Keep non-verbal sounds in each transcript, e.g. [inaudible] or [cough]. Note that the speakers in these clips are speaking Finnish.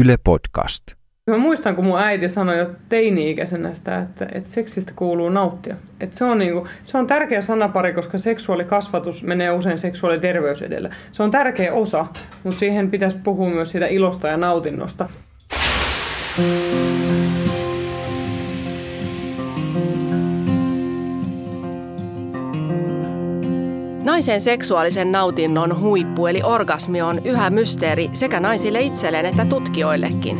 Yle Podcast. Mä muistan, kun mun äiti sanoi jo teini-ikäisenä sitä, että, että seksistä kuuluu nauttia. Että se, on niinku, se on tärkeä sanapari, koska seksuaalikasvatus menee usein seksuaaliterveys edellä. Se on tärkeä osa, mutta siihen pitäisi puhua myös siitä ilosta ja nautinnosta. Naisen seksuaalisen nautinnon huippu eli orgasmi on yhä mysteeri sekä naisille itselleen että tutkijoillekin.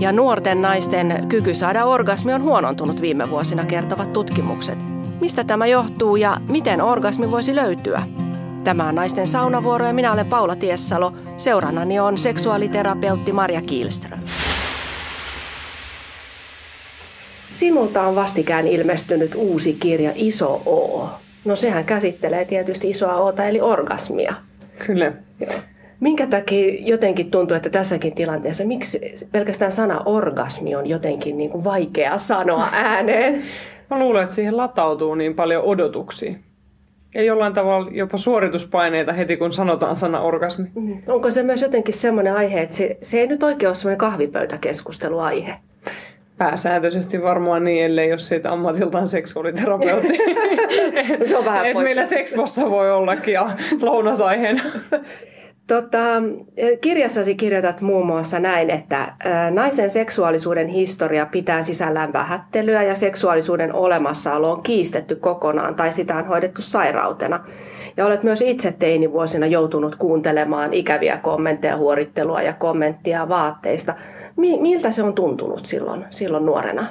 Ja nuorten naisten kyky saada orgasmi on huonontunut viime vuosina kertovat tutkimukset. Mistä tämä johtuu ja miten orgasmi voisi löytyä? Tämä on Naisten saunavuoro ja minä olen Paula Tiessalo. Seurannani on seksuaaliterapeutti Marja Kielström. Sinulta on vastikään ilmestynyt uusi kirja Iso O. No sehän käsittelee tietysti isoa oota eli orgasmia. Kyllä. Joo. Minkä takia jotenkin tuntuu, että tässäkin tilanteessa, miksi pelkästään sana orgasmi on jotenkin niin kuin vaikea sanoa ääneen? [laughs] Mä luulen, että siihen latautuu niin paljon odotuksia. Ja jollain tavalla jopa suorituspaineita heti, kun sanotaan sana orgasmi. Mm. Onko se myös jotenkin semmoinen aihe, että se, se ei nyt oikein ole semmoinen kahvipöytäkeskusteluaihe? Pääsääntöisesti varmaan niin, ellei jos siitä ammatiltaan seksuaaliterapeutti. [laughs] se on vähän Et meillä seksposta voi ollakin ja lounasaiheena. Tota, kirjassasi kirjoitat muun muassa näin, että naisen seksuaalisuuden historia pitää sisällään vähättelyä ja seksuaalisuuden olemassaolo on kiistetty kokonaan tai sitä on hoidettu sairautena. Ja olet myös itse teinivuosina joutunut kuuntelemaan ikäviä kommentteja, huorittelua ja kommenttia vaatteista. Miltä se on tuntunut silloin, silloin nuorena?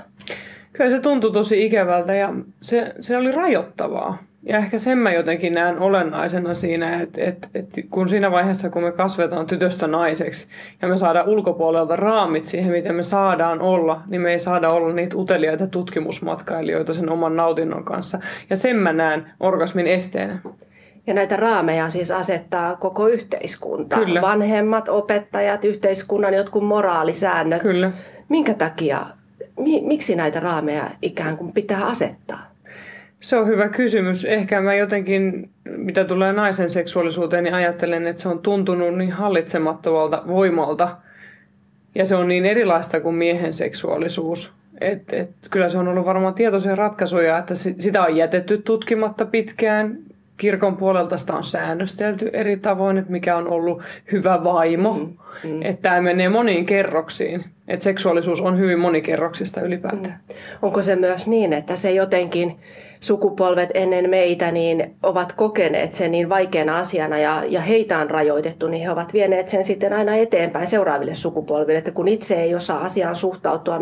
Kyllä se tuntui tosi ikävältä ja se, se oli rajoittavaa. Ja ehkä sen mä jotenkin näen olennaisena siinä, että, että, että kun siinä vaiheessa, kun me kasvetaan tytöstä naiseksi ja me saadaan ulkopuolelta raamit siihen, miten me saadaan olla, niin me ei saada olla niitä uteliaita tutkimusmatkailijoita sen oman nautinnon kanssa. Ja sen mä näen orgasmin esteenä. Ja näitä raameja siis asettaa koko yhteiskunta. Kyllä. Vanhemmat, opettajat, yhteiskunnan jotkut moraalisäännöt. Kyllä. Minkä takia, mi, miksi näitä raameja ikään kuin pitää asettaa? Se on hyvä kysymys. Ehkä mä jotenkin, mitä tulee naisen seksuaalisuuteen, niin ajattelen, että se on tuntunut niin hallitsemattomalta voimalta. Ja se on niin erilaista kuin miehen seksuaalisuus. Et, et, kyllä se on ollut varmaan tietoisia ratkaisuja, että sitä on jätetty tutkimatta pitkään. Kirkon puolelta sitä on säännöstelty eri tavoin, että mikä on ollut hyvä vaimo. Mm, mm. Että tämä menee moniin kerroksiin. Että seksuaalisuus on hyvin monikerroksista ylipäätään. Mm. Onko se myös niin, että se jotenkin sukupolvet ennen meitä niin ovat kokeneet sen niin vaikeana asiana ja, ja heitä on rajoitettu, niin he ovat vieneet sen sitten aina eteenpäin seuraaville sukupolville. Että kun itse ei osaa asiaan suhtautua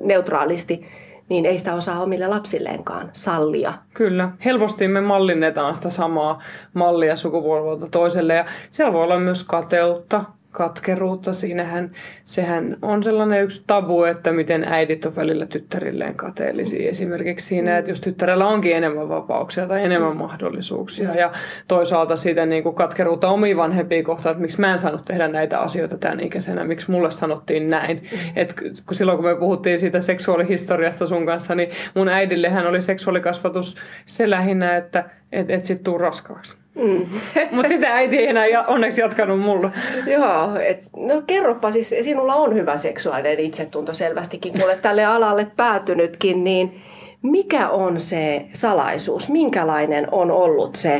neutraalisti, niin ei sitä osaa omille lapsilleenkaan sallia. Kyllä. Helposti me mallinnetaan sitä samaa mallia sukupolvelta toiselle ja siellä voi olla myös kateutta, katkeruutta. Siinähän sehän on sellainen yksi tabu, että miten äidit on välillä tyttärilleen kateellisia. Esimerkiksi siinä, että jos tyttärellä onkin enemmän vapauksia tai enemmän mahdollisuuksia. Ja toisaalta siitä niin kuin katkeruutta omiin vanhempiin kohtaan, että miksi mä en saanut tehdä näitä asioita tämän ikäisenä, miksi mulle sanottiin näin. Et kun silloin kun me puhuttiin siitä seksuaalihistoriasta sun kanssa, niin mun äidillehän oli seksuaalikasvatus se lähinnä, että et, et sit tuu raskaaksi. Mm. Mutta sitä äiti ei enää onneksi jatkanut mulle. Joo, et, no kerropa siis, sinulla on hyvä seksuaalinen itsetunto selvästikin, kun olet tälle alalle päätynytkin, niin mikä on se salaisuus? Minkälainen on ollut se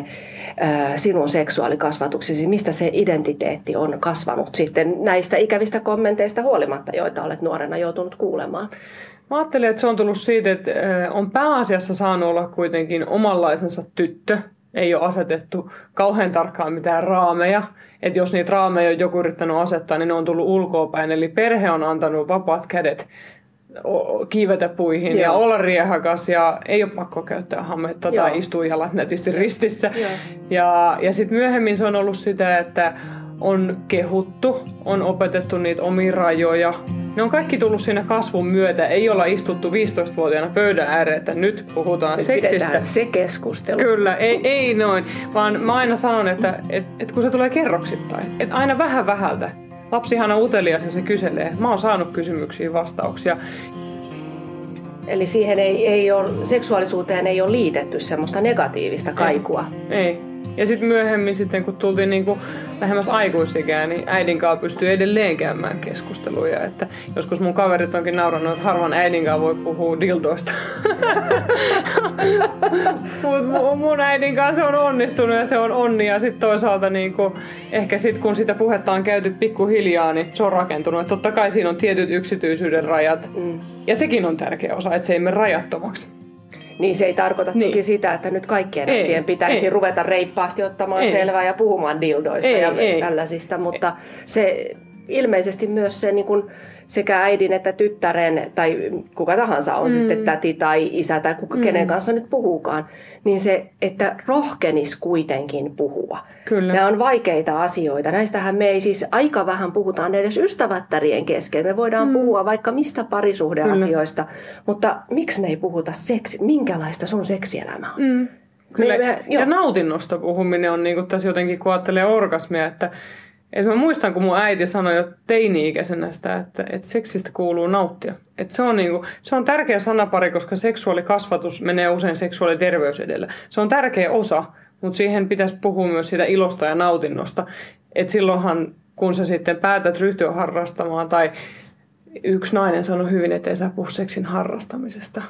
äh, sinun seksuaalikasvatuksesi? Mistä se identiteetti on kasvanut sitten näistä ikävistä kommenteista huolimatta, joita olet nuorena joutunut kuulemaan? Mä ajattelen, että se on tullut siitä, että on pääasiassa saanut olla kuitenkin omanlaisensa tyttö. Ei ole asetettu kauhean tarkkaan mitään raameja. Että jos niitä raameja on joku yrittänyt asettaa, niin ne on tullut ulkoapäin. Eli perhe on antanut vapaat kädet kiivetä puihin Joo. ja olla riehakas ja ei ole pakko käyttää hametta Joo. tai istua jalat netisti ristissä. Joo. Ja, ja sitten myöhemmin se on ollut sitä, että on kehuttu, on opetettu niitä omia rajoja. Ne on kaikki tullut siinä kasvun myötä. Ei olla istuttu 15-vuotiaana pöydän ääreen, että nyt puhutaan nyt seksistä. se keskustelu. Kyllä, ei, ei noin. Vaan mä aina sanon, että et, et kun se tulee kerroksittain, että aina vähän vähältä. Lapsihan on utelias ja se kyselee. Mä oon saanut kysymyksiin vastauksia. Eli siihen ei, ei ole, seksuaalisuuteen ei ole liitetty semmoista negatiivista kaikua. Ei. ei. Ja sitten myöhemmin, sitten kun tultiin niin kuin lähemmäs aikuisikään, niin äidin kanssa pystyy edelleen käymään keskusteluja. Että joskus mun kaverit onkin naurannut, että harvan äidin kanssa voi puhua dildoista. [laughs] Mutta mun äidin kanssa se on onnistunut ja se on onni. Ja sitten toisaalta niin kuin, ehkä sitten kun sitä puhetta on käyty pikkuhiljaa, niin se on rakentunut. Että totta kai siinä on tietyt yksityisyyden rajat. Mm. Ja sekin on tärkeä osa, että se ei mene rajattomaksi. Niin se ei tarkoita niin. toki sitä, että nyt kaikkien ei, äitien pitäisi ei. ruveta reippaasti ottamaan ei. selvää ja puhumaan dildoista ei, ja ei. tällaisista, mutta ei. se ilmeisesti myös se niin kuin, sekä äidin että tyttären tai kuka tahansa on mm. sitten täti tai isä tai kuka, mm. kenen kanssa nyt puhuukaan, niin se, että rohkenis kuitenkin puhua. Kyllä. Nämä on vaikeita asioita. Näistähän me ei siis aika vähän puhutaan edes ystävättärien kesken. Me voidaan mm. puhua vaikka mistä parisuhdeasioista, Kyllä. mutta miksi me ei puhuta seksi, minkälaista sun seksielämä on? Mm. Kyllä. Me, me, ja nautinnosta puhuminen on niin kuin tässä jotenkin, kun ajattelee orgasmia, että et mä muistan, kun mun äiti sanoi jo teini-ikäisenä sitä, että, että seksistä kuuluu nauttia. Et se, on niinku, se on tärkeä sanapari, koska seksuaalikasvatus menee usein seksuaaliterveys edellä. Se on tärkeä osa, mutta siihen pitäisi puhua myös siitä ilosta ja nautinnosta. Et silloinhan, kun sä sitten päätät ryhtyä harrastamaan tai yksi nainen sanoi hyvin, että ei saa puhua seksin harrastamisesta,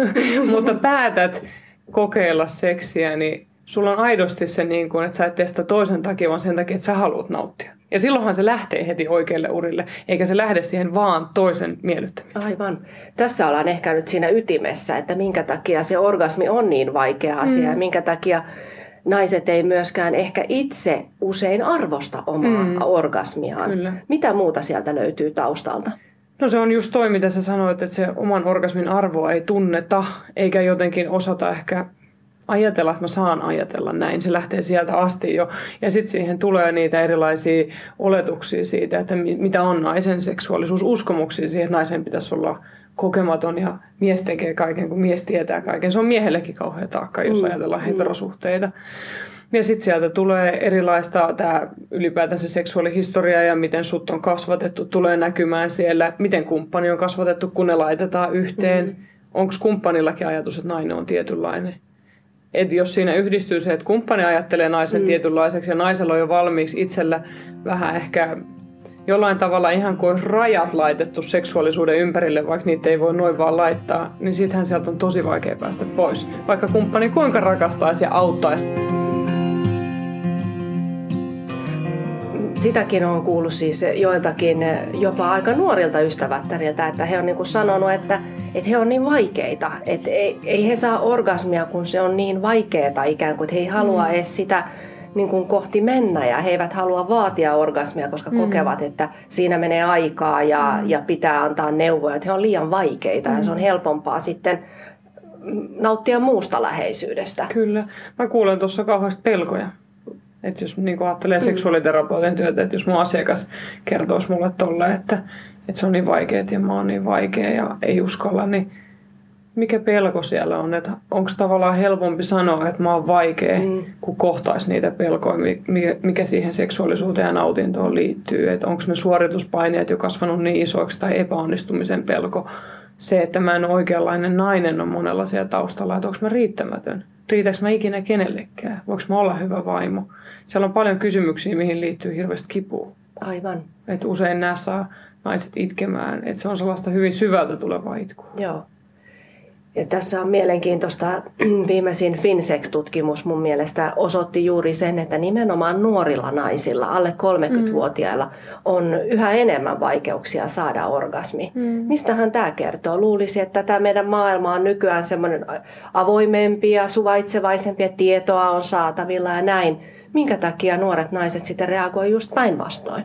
[laughs] mutta päätät kokeilla seksiä, niin sulla on aidosti se, niin kuin, että sä et testa toisen takia, vaan sen takia, että sä haluat nauttia. Ja silloinhan se lähtee heti oikealle urille, eikä se lähde siihen vaan toisen miellyttämiseen. Aivan. Tässä ollaan ehkä nyt siinä ytimessä, että minkä takia se orgasmi on niin vaikea asia mm. ja minkä takia naiset ei myöskään ehkä itse usein arvosta omaa mm. orgasmiaan. Kyllä. Mitä muuta sieltä löytyy taustalta? No se on just toi, mitä sä sanoit, että se oman orgasmin arvoa ei tunneta, eikä jotenkin osata ehkä ajatella, että mä saan ajatella näin. Se lähtee sieltä asti jo. Ja sitten siihen tulee niitä erilaisia oletuksia siitä, että mitä on naisen seksuaalisuus, uskomuksia siihen, että naisen pitäisi olla kokematon ja mies tekee kaiken, kun mies tietää kaiken. Se on miehellekin kauhean taakka, jos mm. ajatellaan mm. heterosuhteita. Ja sitten sieltä tulee erilaista, tämä ylipäätään se seksuaalihistoria ja miten sut on kasvatettu, tulee näkymään siellä, miten kumppani on kasvatettu, kun ne laitetaan yhteen. Mm. Onko kumppanillakin ajatus, että nainen on tietynlainen? Että jos siinä yhdistyy se, että kumppani ajattelee naisen mm. tietynlaiseksi ja naisella on jo valmiiksi itsellä vähän ehkä jollain tavalla ihan kuin rajat laitettu seksuaalisuuden ympärille, vaikka niitä ei voi noin vaan laittaa, niin sittenhän sieltä on tosi vaikea päästä pois. Vaikka kumppani kuinka rakastaisi ja auttaisi. Sitäkin on kuullut siis joiltakin jopa aika nuorilta ystävättäriltä, että he on niin kuin sanonut, että että he on niin vaikeita, että ei, ei he saa orgasmia, kun se on niin vaikeaa ikään kuin, että he ei halua mm. edes sitä niin kuin kohti mennä ja he eivät halua vaatia orgasmia, koska mm. kokevat, että siinä menee aikaa ja, mm. ja pitää antaa neuvoja, että he on liian vaikeita mm. ja se on mm. helpompaa sitten nauttia muusta läheisyydestä. Kyllä. Mä kuulen tuossa kauheasti pelkoja. Että jos niin ajattelee mm. seksuaaliterapeutin työtä, että jos mun asiakas kertoisi mulle tolle, että että se on niin vaikea ja mä oon niin vaikea ja ei uskalla, niin mikä pelko siellä on? Että onko tavallaan helpompi sanoa, että mä oon vaikea, mm. kun kohtaisi niitä pelkoja, mikä, mikä siihen seksuaalisuuteen ja nautintoon liittyy. Että onko ne suorituspaineet jo kasvanut niin isoiksi tai epäonnistumisen pelko. Se, että mä en ole oikeanlainen nainen on monella siellä taustalla, että onko mä riittämätön. Riitäkö mä ikinä kenellekään? Voinko mä olla hyvä vaimo? Siellä on paljon kysymyksiä, mihin liittyy hirveästi kipua. Aivan. Että usein nämä saa naiset itkemään. Että se on sellaista hyvin syvältä tulevaa itkua. Joo. Ja tässä on mielenkiintoista, [clears throat] viimeisin FinSex-tutkimus mun mielestä osoitti juuri sen, että nimenomaan nuorilla naisilla, alle 30-vuotiailla, mm. on yhä enemmän vaikeuksia saada orgasmi. Mm. Mistähän tämä kertoo? Luulisi, että tämä meidän maailma on nykyään semmoinen avoimempi ja suvaitsevaisempi ja tietoa on saatavilla ja näin. Minkä takia nuoret naiset sitten reagoivat just päinvastoin?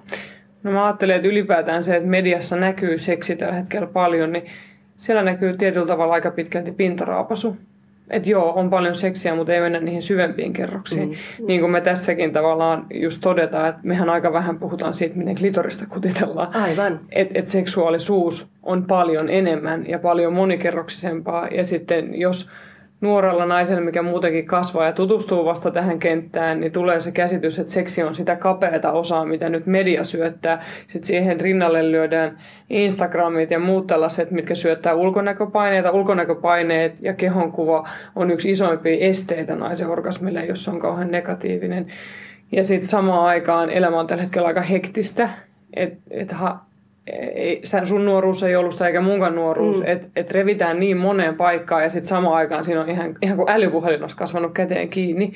No mä ajattelen, että ylipäätään se, että mediassa näkyy seksi tällä hetkellä paljon, niin siellä näkyy tietyllä tavalla aika pitkälti pintaraapasu. Että joo, on paljon seksiä, mutta ei mennä niihin syvempiin kerroksiin. Mm. Niin kuin me tässäkin tavallaan just todetaan, että mehän aika vähän puhutaan siitä, miten klitorista kutitellaan. Aivan. Että et seksuaalisuus on paljon enemmän ja paljon monikerroksisempaa. Ja sitten jos nuorella naisella, mikä muutenkin kasvaa ja tutustuu vasta tähän kenttään, niin tulee se käsitys, että seksi on sitä kapeata osaa, mitä nyt media syöttää. Sitten siihen rinnalle lyödään Instagramit ja muut tällaiset, mitkä syöttää ulkonäköpaineita. Ulkonäköpaineet ja kehonkuva on yksi isoimpia esteitä naisen orgasmille, jos on kauhean negatiivinen. Ja sitten samaan aikaan elämä on tällä hetkellä aika hektistä, että et ei, sun nuoruus ei ollut sitä eikä munkaan nuoruus, mm. että et revitään niin moneen paikkaan ja sitten samaan aikaan siinä on ihan, ihan kuin älypuhelin olisi kasvanut käteen kiinni,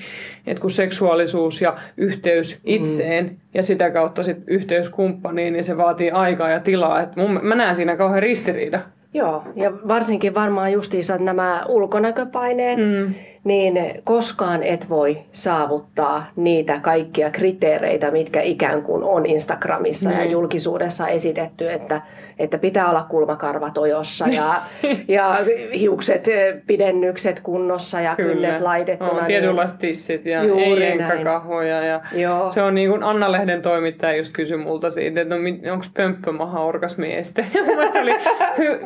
että kun seksuaalisuus ja yhteys itseen mm. ja sitä kautta sit yhteys kumppaniin, niin se vaatii aikaa ja tilaa. Et mun, mä näen siinä kauhean ristiriida. Joo, ja varsinkin varmaan justiinsa nämä ulkonäköpaineet, mm niin koskaan et voi saavuttaa niitä kaikkia kriteereitä, mitkä ikään kuin on Instagramissa mm. ja niin. julkisuudessa esitetty, että, että pitää olla kulmakarvat ojossa ja, ja hiukset, pidennykset kunnossa ja Kyllä. kynnet laitettuna. On niin tietynlaiset tissit ja ei enkäkahvoja. Ja Joo. se on niin kuin Anna-lehden toimittaja just kysyi multa siitä, että no, onko pömppömaha orgasmieste. [laughs] se oli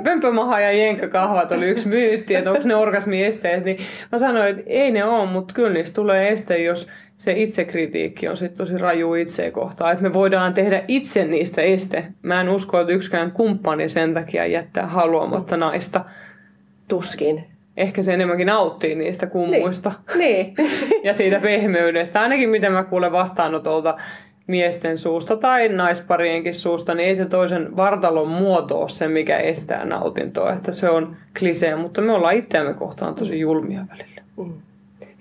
pömppömaha ja jenkkakahvat oli yksi myytti, että onko ne orgasmiesteet. Niin mä sanoin, että ei ne ole, mutta kyllä niistä tulee este, jos se itsekritiikki on sitten tosi raju itseä kohtaan. Että me voidaan tehdä itse niistä este. Mä en usko, että yksikään kumppani sen takia jättää haluamatta naista. Tuskin. Ehkä se enemmänkin nauttii niistä kummuista. Niin. niin. [laughs] ja siitä pehmeydestä. Ainakin mitä mä kuulen vastaanotolta miesten suusta tai naisparienkin suusta, niin ei se toisen vartalon muoto ole se, mikä estää nautintoa. Että se on klisee, mutta me ollaan itseämme kohtaan tosi julmia välillä. Mm.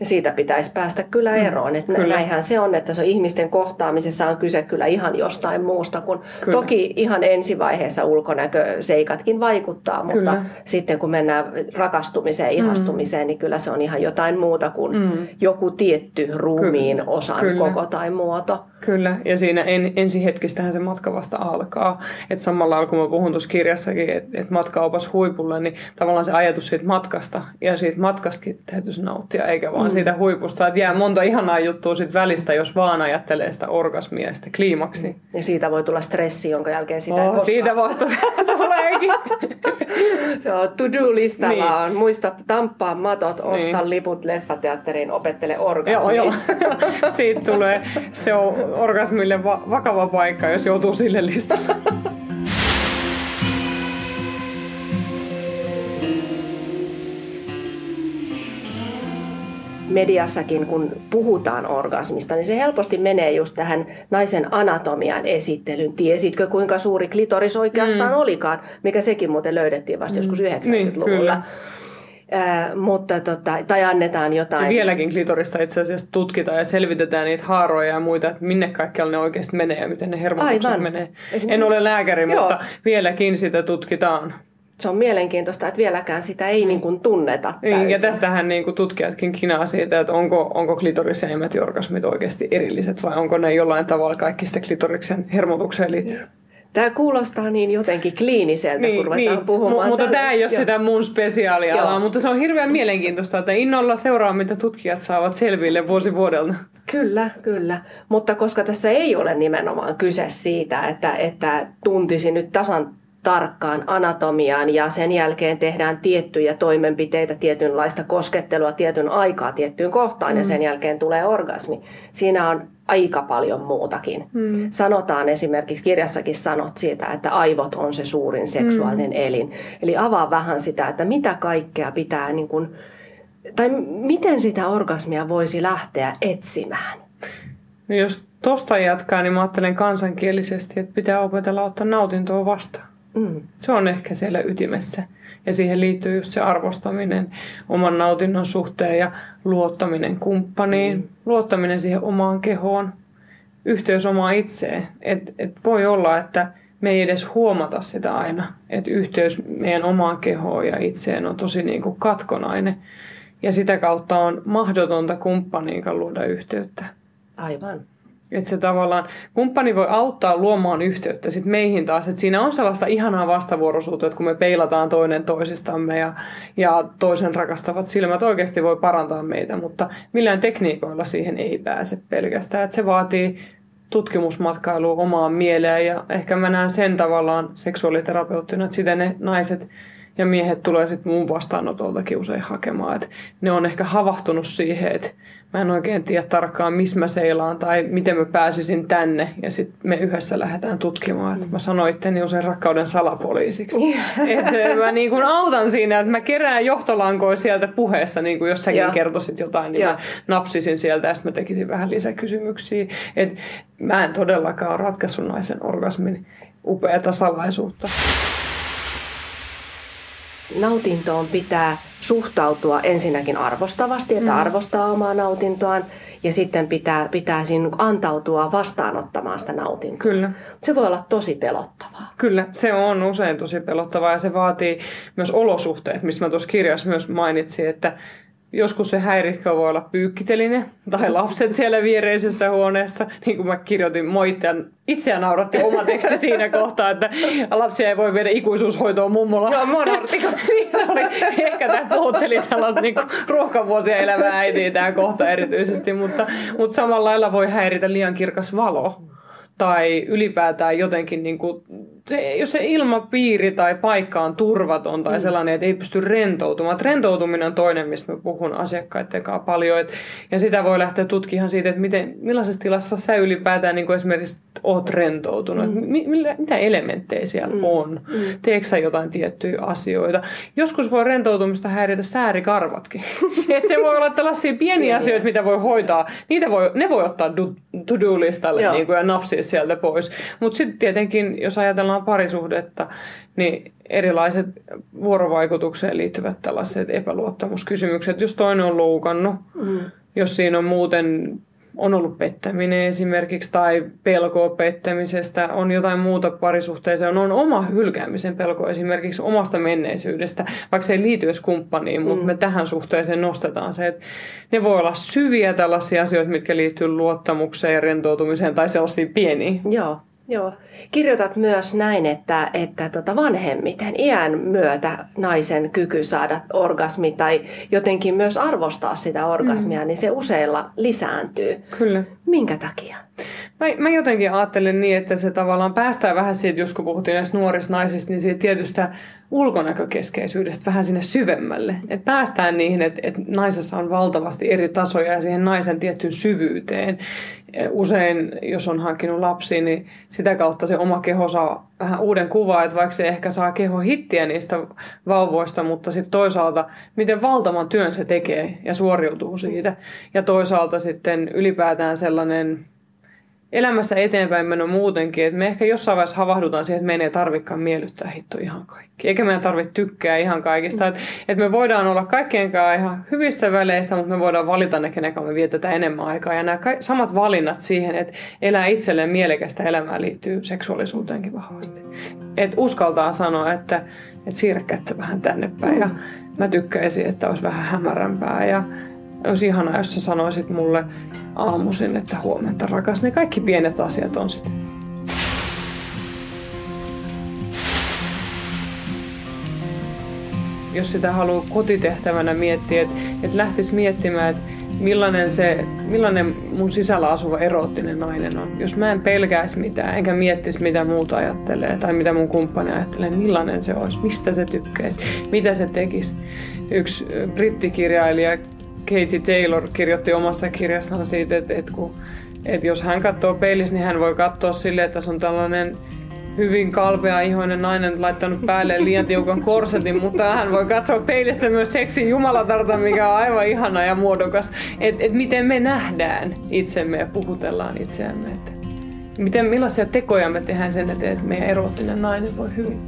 Ja siitä pitäisi päästä kyllä mm. eroon. Että kyllä. Näinhän se on, että se on ihmisten kohtaamisessa on kyse kyllä ihan jostain muusta. Kun kyllä. toki ihan ensivaiheessa ulkonäköseikatkin vaikuttaa, mutta kyllä. sitten kun mennään rakastumiseen, mm. ihastumiseen, mm. niin kyllä se on ihan jotain muuta kuin mm. joku tietty ruumiin kyllä. osan kyllä. koko tai muoto. Kyllä, ja siinä en, ensihetkistähän se matka vasta alkaa. Että samalla lailla kun mä puhun tuossa kirjassakin, että et matka opas huipulle, niin tavallaan se ajatus siitä matkasta ja siitä matkastakin täytyisi nauttia, eikä vaan mm. siitä huipusta. Että jää monta ihanaa juttua siitä välistä, jos vaan ajattelee sitä orgasmia ja sitä kliimaksi. Mm. Ja siitä voi tulla stressi, jonka jälkeen sitä oh. Siitä vasta [laughs] tuleekin. [laughs] Joo, to-do-listalla niin. on muista tamppaa matot, osta niin. liput leffateatteriin, opettele orgasmia. Joo, joo. [laughs] siitä tulee, se on orgasmille va- vakava paikka, jos joutuu sille listalle. Mediassakin, kun puhutaan orgasmista, niin se helposti menee just tähän naisen anatomian esittelyyn. Tiesitkö, kuinka suuri klitoris oikeastaan mm. olikaan, mikä sekin muuten löydettiin vasta mm. joskus 90-luvulla. Niin, Ää, mutta tota, tai annetaan jotain. Ja vieläkin klitorista itse asiassa tutkitaan ja selvitetään niitä haaroja ja muita, että minne kaikkialla ne oikeasti menee ja miten ne hermotukset Aivan. menee. En ole lääkäri, Joo. mutta vieläkin sitä tutkitaan. Se on mielenkiintoista, että vieläkään sitä ei niin kuin tunneta täysin. Ja tästähän niin kuin tutkijatkin kinaa siitä, että onko, onko klitoris ja orgasmit oikeasti erilliset vai onko ne jollain tavalla kaikki sitä klitoriksen hermotukseen liittyvät. Tämä kuulostaa niin jotenkin kliiniseltä, niin, kun ruvetaan niin. puhumaan. M- mutta tämä ei ole jo. sitä mun spesiaalialaa, Joo. mutta se on hirveän mielenkiintoista, että innolla seuraa, mitä tutkijat saavat selville vuosi vuodelta. Kyllä, kyllä. Mutta koska tässä ei ole nimenomaan kyse siitä, että, että tuntisi nyt tasan tarkkaan anatomiaan ja sen jälkeen tehdään tiettyjä toimenpiteitä, tietynlaista koskettelua tietyn aikaa tiettyyn kohtaan mm. ja sen jälkeen tulee orgasmi. Siinä on aika paljon muutakin. Mm. Sanotaan esimerkiksi, kirjassakin sanot siitä, että aivot on se suurin seksuaalinen mm. elin. Eli avaa vähän sitä, että mitä kaikkea pitää, niin kuin, tai miten sitä orgasmia voisi lähteä etsimään. No jos tuosta jatkaa, niin mä ajattelen kansankielisesti, että pitää opetella ottaa nautintoa vastaan. Mm. Se on ehkä siellä ytimessä. Ja siihen liittyy just se arvostaminen oman nautinnon suhteen ja luottaminen kumppaniin, mm. luottaminen siihen omaan kehoon, yhteys omaan itseen. Et, et voi olla, että me ei edes huomata sitä aina, että yhteys meidän omaan kehoon ja itseen on tosi niin kuin katkonainen. Ja sitä kautta on mahdotonta kumppaniin luoda yhteyttä. Aivan. Että se tavallaan, kumppani voi auttaa luomaan yhteyttä sit meihin taas. Että siinä on sellaista ihanaa vastavuoroisuutta, että kun me peilataan toinen toisistamme ja, ja toisen rakastavat silmät oikeasti voi parantaa meitä, mutta millään tekniikoilla siihen ei pääse pelkästään. Että se vaatii tutkimusmatkailua omaan mieleen ja ehkä mä näen sen tavallaan seksuaaliterapeuttina, että sitä ne naiset Ja miehet tulee sitten mun vastaanotoltakin usein hakemaan. Et ne on ehkä havahtunut siihen, että mä en oikein tiedä tarkkaan, missä mä seilaan tai miten mä pääsisin tänne. Ja sitten me yhdessä lähdetään tutkimaan. Et mä sanoin itteni usein rakkauden salapoliisiksi. [laughs] että mä niin kun autan siinä, että mä kerään johtolankoja sieltä puheesta, niin kuin jos säkin ja. kertoisit jotain, niin ja. mä napsisin sieltä ja sitten mä tekisin vähän lisäkysymyksiä. Et mä en todellakaan ratkaissut naisen orgasmin upeata salaisuutta nautintoon pitää suhtautua ensinnäkin arvostavasti, että mm. arvostaa omaa nautintoaan, ja sitten pitää, pitää siinä antautua vastaanottamaan sitä nautintoa. Kyllä. Se voi olla tosi pelottavaa. Kyllä, se on usein tosi pelottavaa ja se vaatii myös olosuhteet, mistä mä tuossa kirjassa myös mainitsin, että Joskus se häirikkö voi olla pyykkiteline tai [laughs] lapset siellä viereisessä huoneessa. Niin kuin mä kirjoitin, moittajan itseä nauratti oma teksti siinä kohtaa, että lapsia ei voi viedä ikuisuushoitoon mummolla. Joo, monartti. [laughs] niin se oli, ehkä tämä puhutteli tällaista niin ruokavuosia elävää äitiä tämä kohta erityisesti, mutta, mutta samalla lailla voi häiritä liian kirkas valo tai ylipäätään jotenkin, niin kuin, se, jos se ilmapiiri tai paikka on turvaton tai mm. sellainen, että ei pysty rentoutumaan. Että rentoutuminen on toinen, mistä mä puhun asiakkaiden kanssa paljon. Et, ja sitä voi lähteä tutkimaan siitä, että miten, millaisessa tilassa sä ylipäätään niin esimerkiksi oot rentoutunut. Mm. Mi, millä, mitä elementtejä siellä mm. on? Mm. Teekö sä jotain tiettyjä asioita? Joskus voi rentoutumista häiritä säärikarvatkin. [laughs] Et se voi olla tällaisia pieniä asioita, mitä voi hoitaa. Niitä voi, ne voi ottaa to-do-listalle niin kuin, ja napsia sieltä pois. Mutta sitten tietenkin, jos ajatellaan parisuhdetta, niin erilaiset vuorovaikutukseen liittyvät tällaiset epäluottamuskysymykset. Jos toinen on loukannut, mm. jos siinä on muuten on ollut pettäminen esimerkiksi tai pelkoa pettämisestä, on jotain muuta parisuhteeseen, on oma hylkäämisen pelko esimerkiksi omasta menneisyydestä, vaikka se ei liity edes kumppaniin, mutta mm. me tähän suhteeseen nostetaan se, että ne voi olla syviä tällaisia asioita, mitkä liittyy luottamukseen ja rentoutumiseen tai sellaisia pieniä. Joo. Joo. Kirjoitat myös näin, että, että tota vanhemmiten iän myötä naisen kyky saada orgasmi tai jotenkin myös arvostaa sitä orgasmia, mm. niin se useilla lisääntyy. Kyllä. Minkä takia? Mä, mä jotenkin ajattelen niin, että se tavallaan päästään vähän siitä, jos kun puhuttiin näistä nuorista naisista, niin siitä tietystä ulkonäkökeskeisyydestä vähän sinne syvemmälle. Että päästään niihin, että, että naisessa on valtavasti eri tasoja ja siihen naisen tiettyyn syvyyteen. Usein, jos on hankkinut lapsi, niin sitä kautta se oma keho saa vähän uuden kuvaa, että vaikka se ehkä saa keho hittiä niistä vauvoista, mutta sitten toisaalta, miten valtavan työn se tekee ja suoriutuu siitä. Ja toisaalta sitten ylipäätään sellainen elämässä eteenpäin meno muutenkin, että me ehkä jossain vaiheessa havahdutaan siihen, että meidän ei tarvikaan miellyttää hitto ihan kaikki. Eikä meidän tarvitse tykkää ihan kaikista. Että, että me voidaan olla kaikkien kanssa ihan hyvissä väleissä, mutta me voidaan valita ne, kenen me vietetään enemmän aikaa. Ja nämä samat valinnat siihen, että elää itselleen mielekästä elämää liittyy seksuaalisuuteenkin vahvasti. Että uskaltaa sanoa, että, että siirrä kättä vähän tänne päin. Ja mä tykkäisin, että olisi vähän hämärämpää. Ja olisi ihanaa, jos sä sanoisit mulle aamuisin, että huomenta rakas. Ne kaikki pienet asiat on sitten. Jos sitä haluaa kotitehtävänä miettiä, että, että lähtisi miettimään, että millainen, se, millainen mun sisällä asuva eroottinen nainen on. Jos mä en pelkäisi mitään, enkä miettisi mitä muuta ajattelee tai mitä mun kumppani ajattelee, millainen se olisi, mistä se tykkäisi, mitä se tekisi. Yksi brittikirjailija Katie Taylor kirjoitti omassa kirjassaan siitä, että, että, kun, että jos hän katsoo peilissä, niin hän voi katsoa sille, että se on tällainen hyvin kalpea ihoinen nainen laittanut päälle liian tiukan korsetin, mutta hän voi katsoa peilistä myös seksin jumalatarta, mikä on aivan ihana ja muodokas. Että et miten me nähdään itsemme ja puhutellaan itseämme. Että miten, millaisia tekoja me tehdään sen eteen, että meidän eroottinen nainen voi hyvin.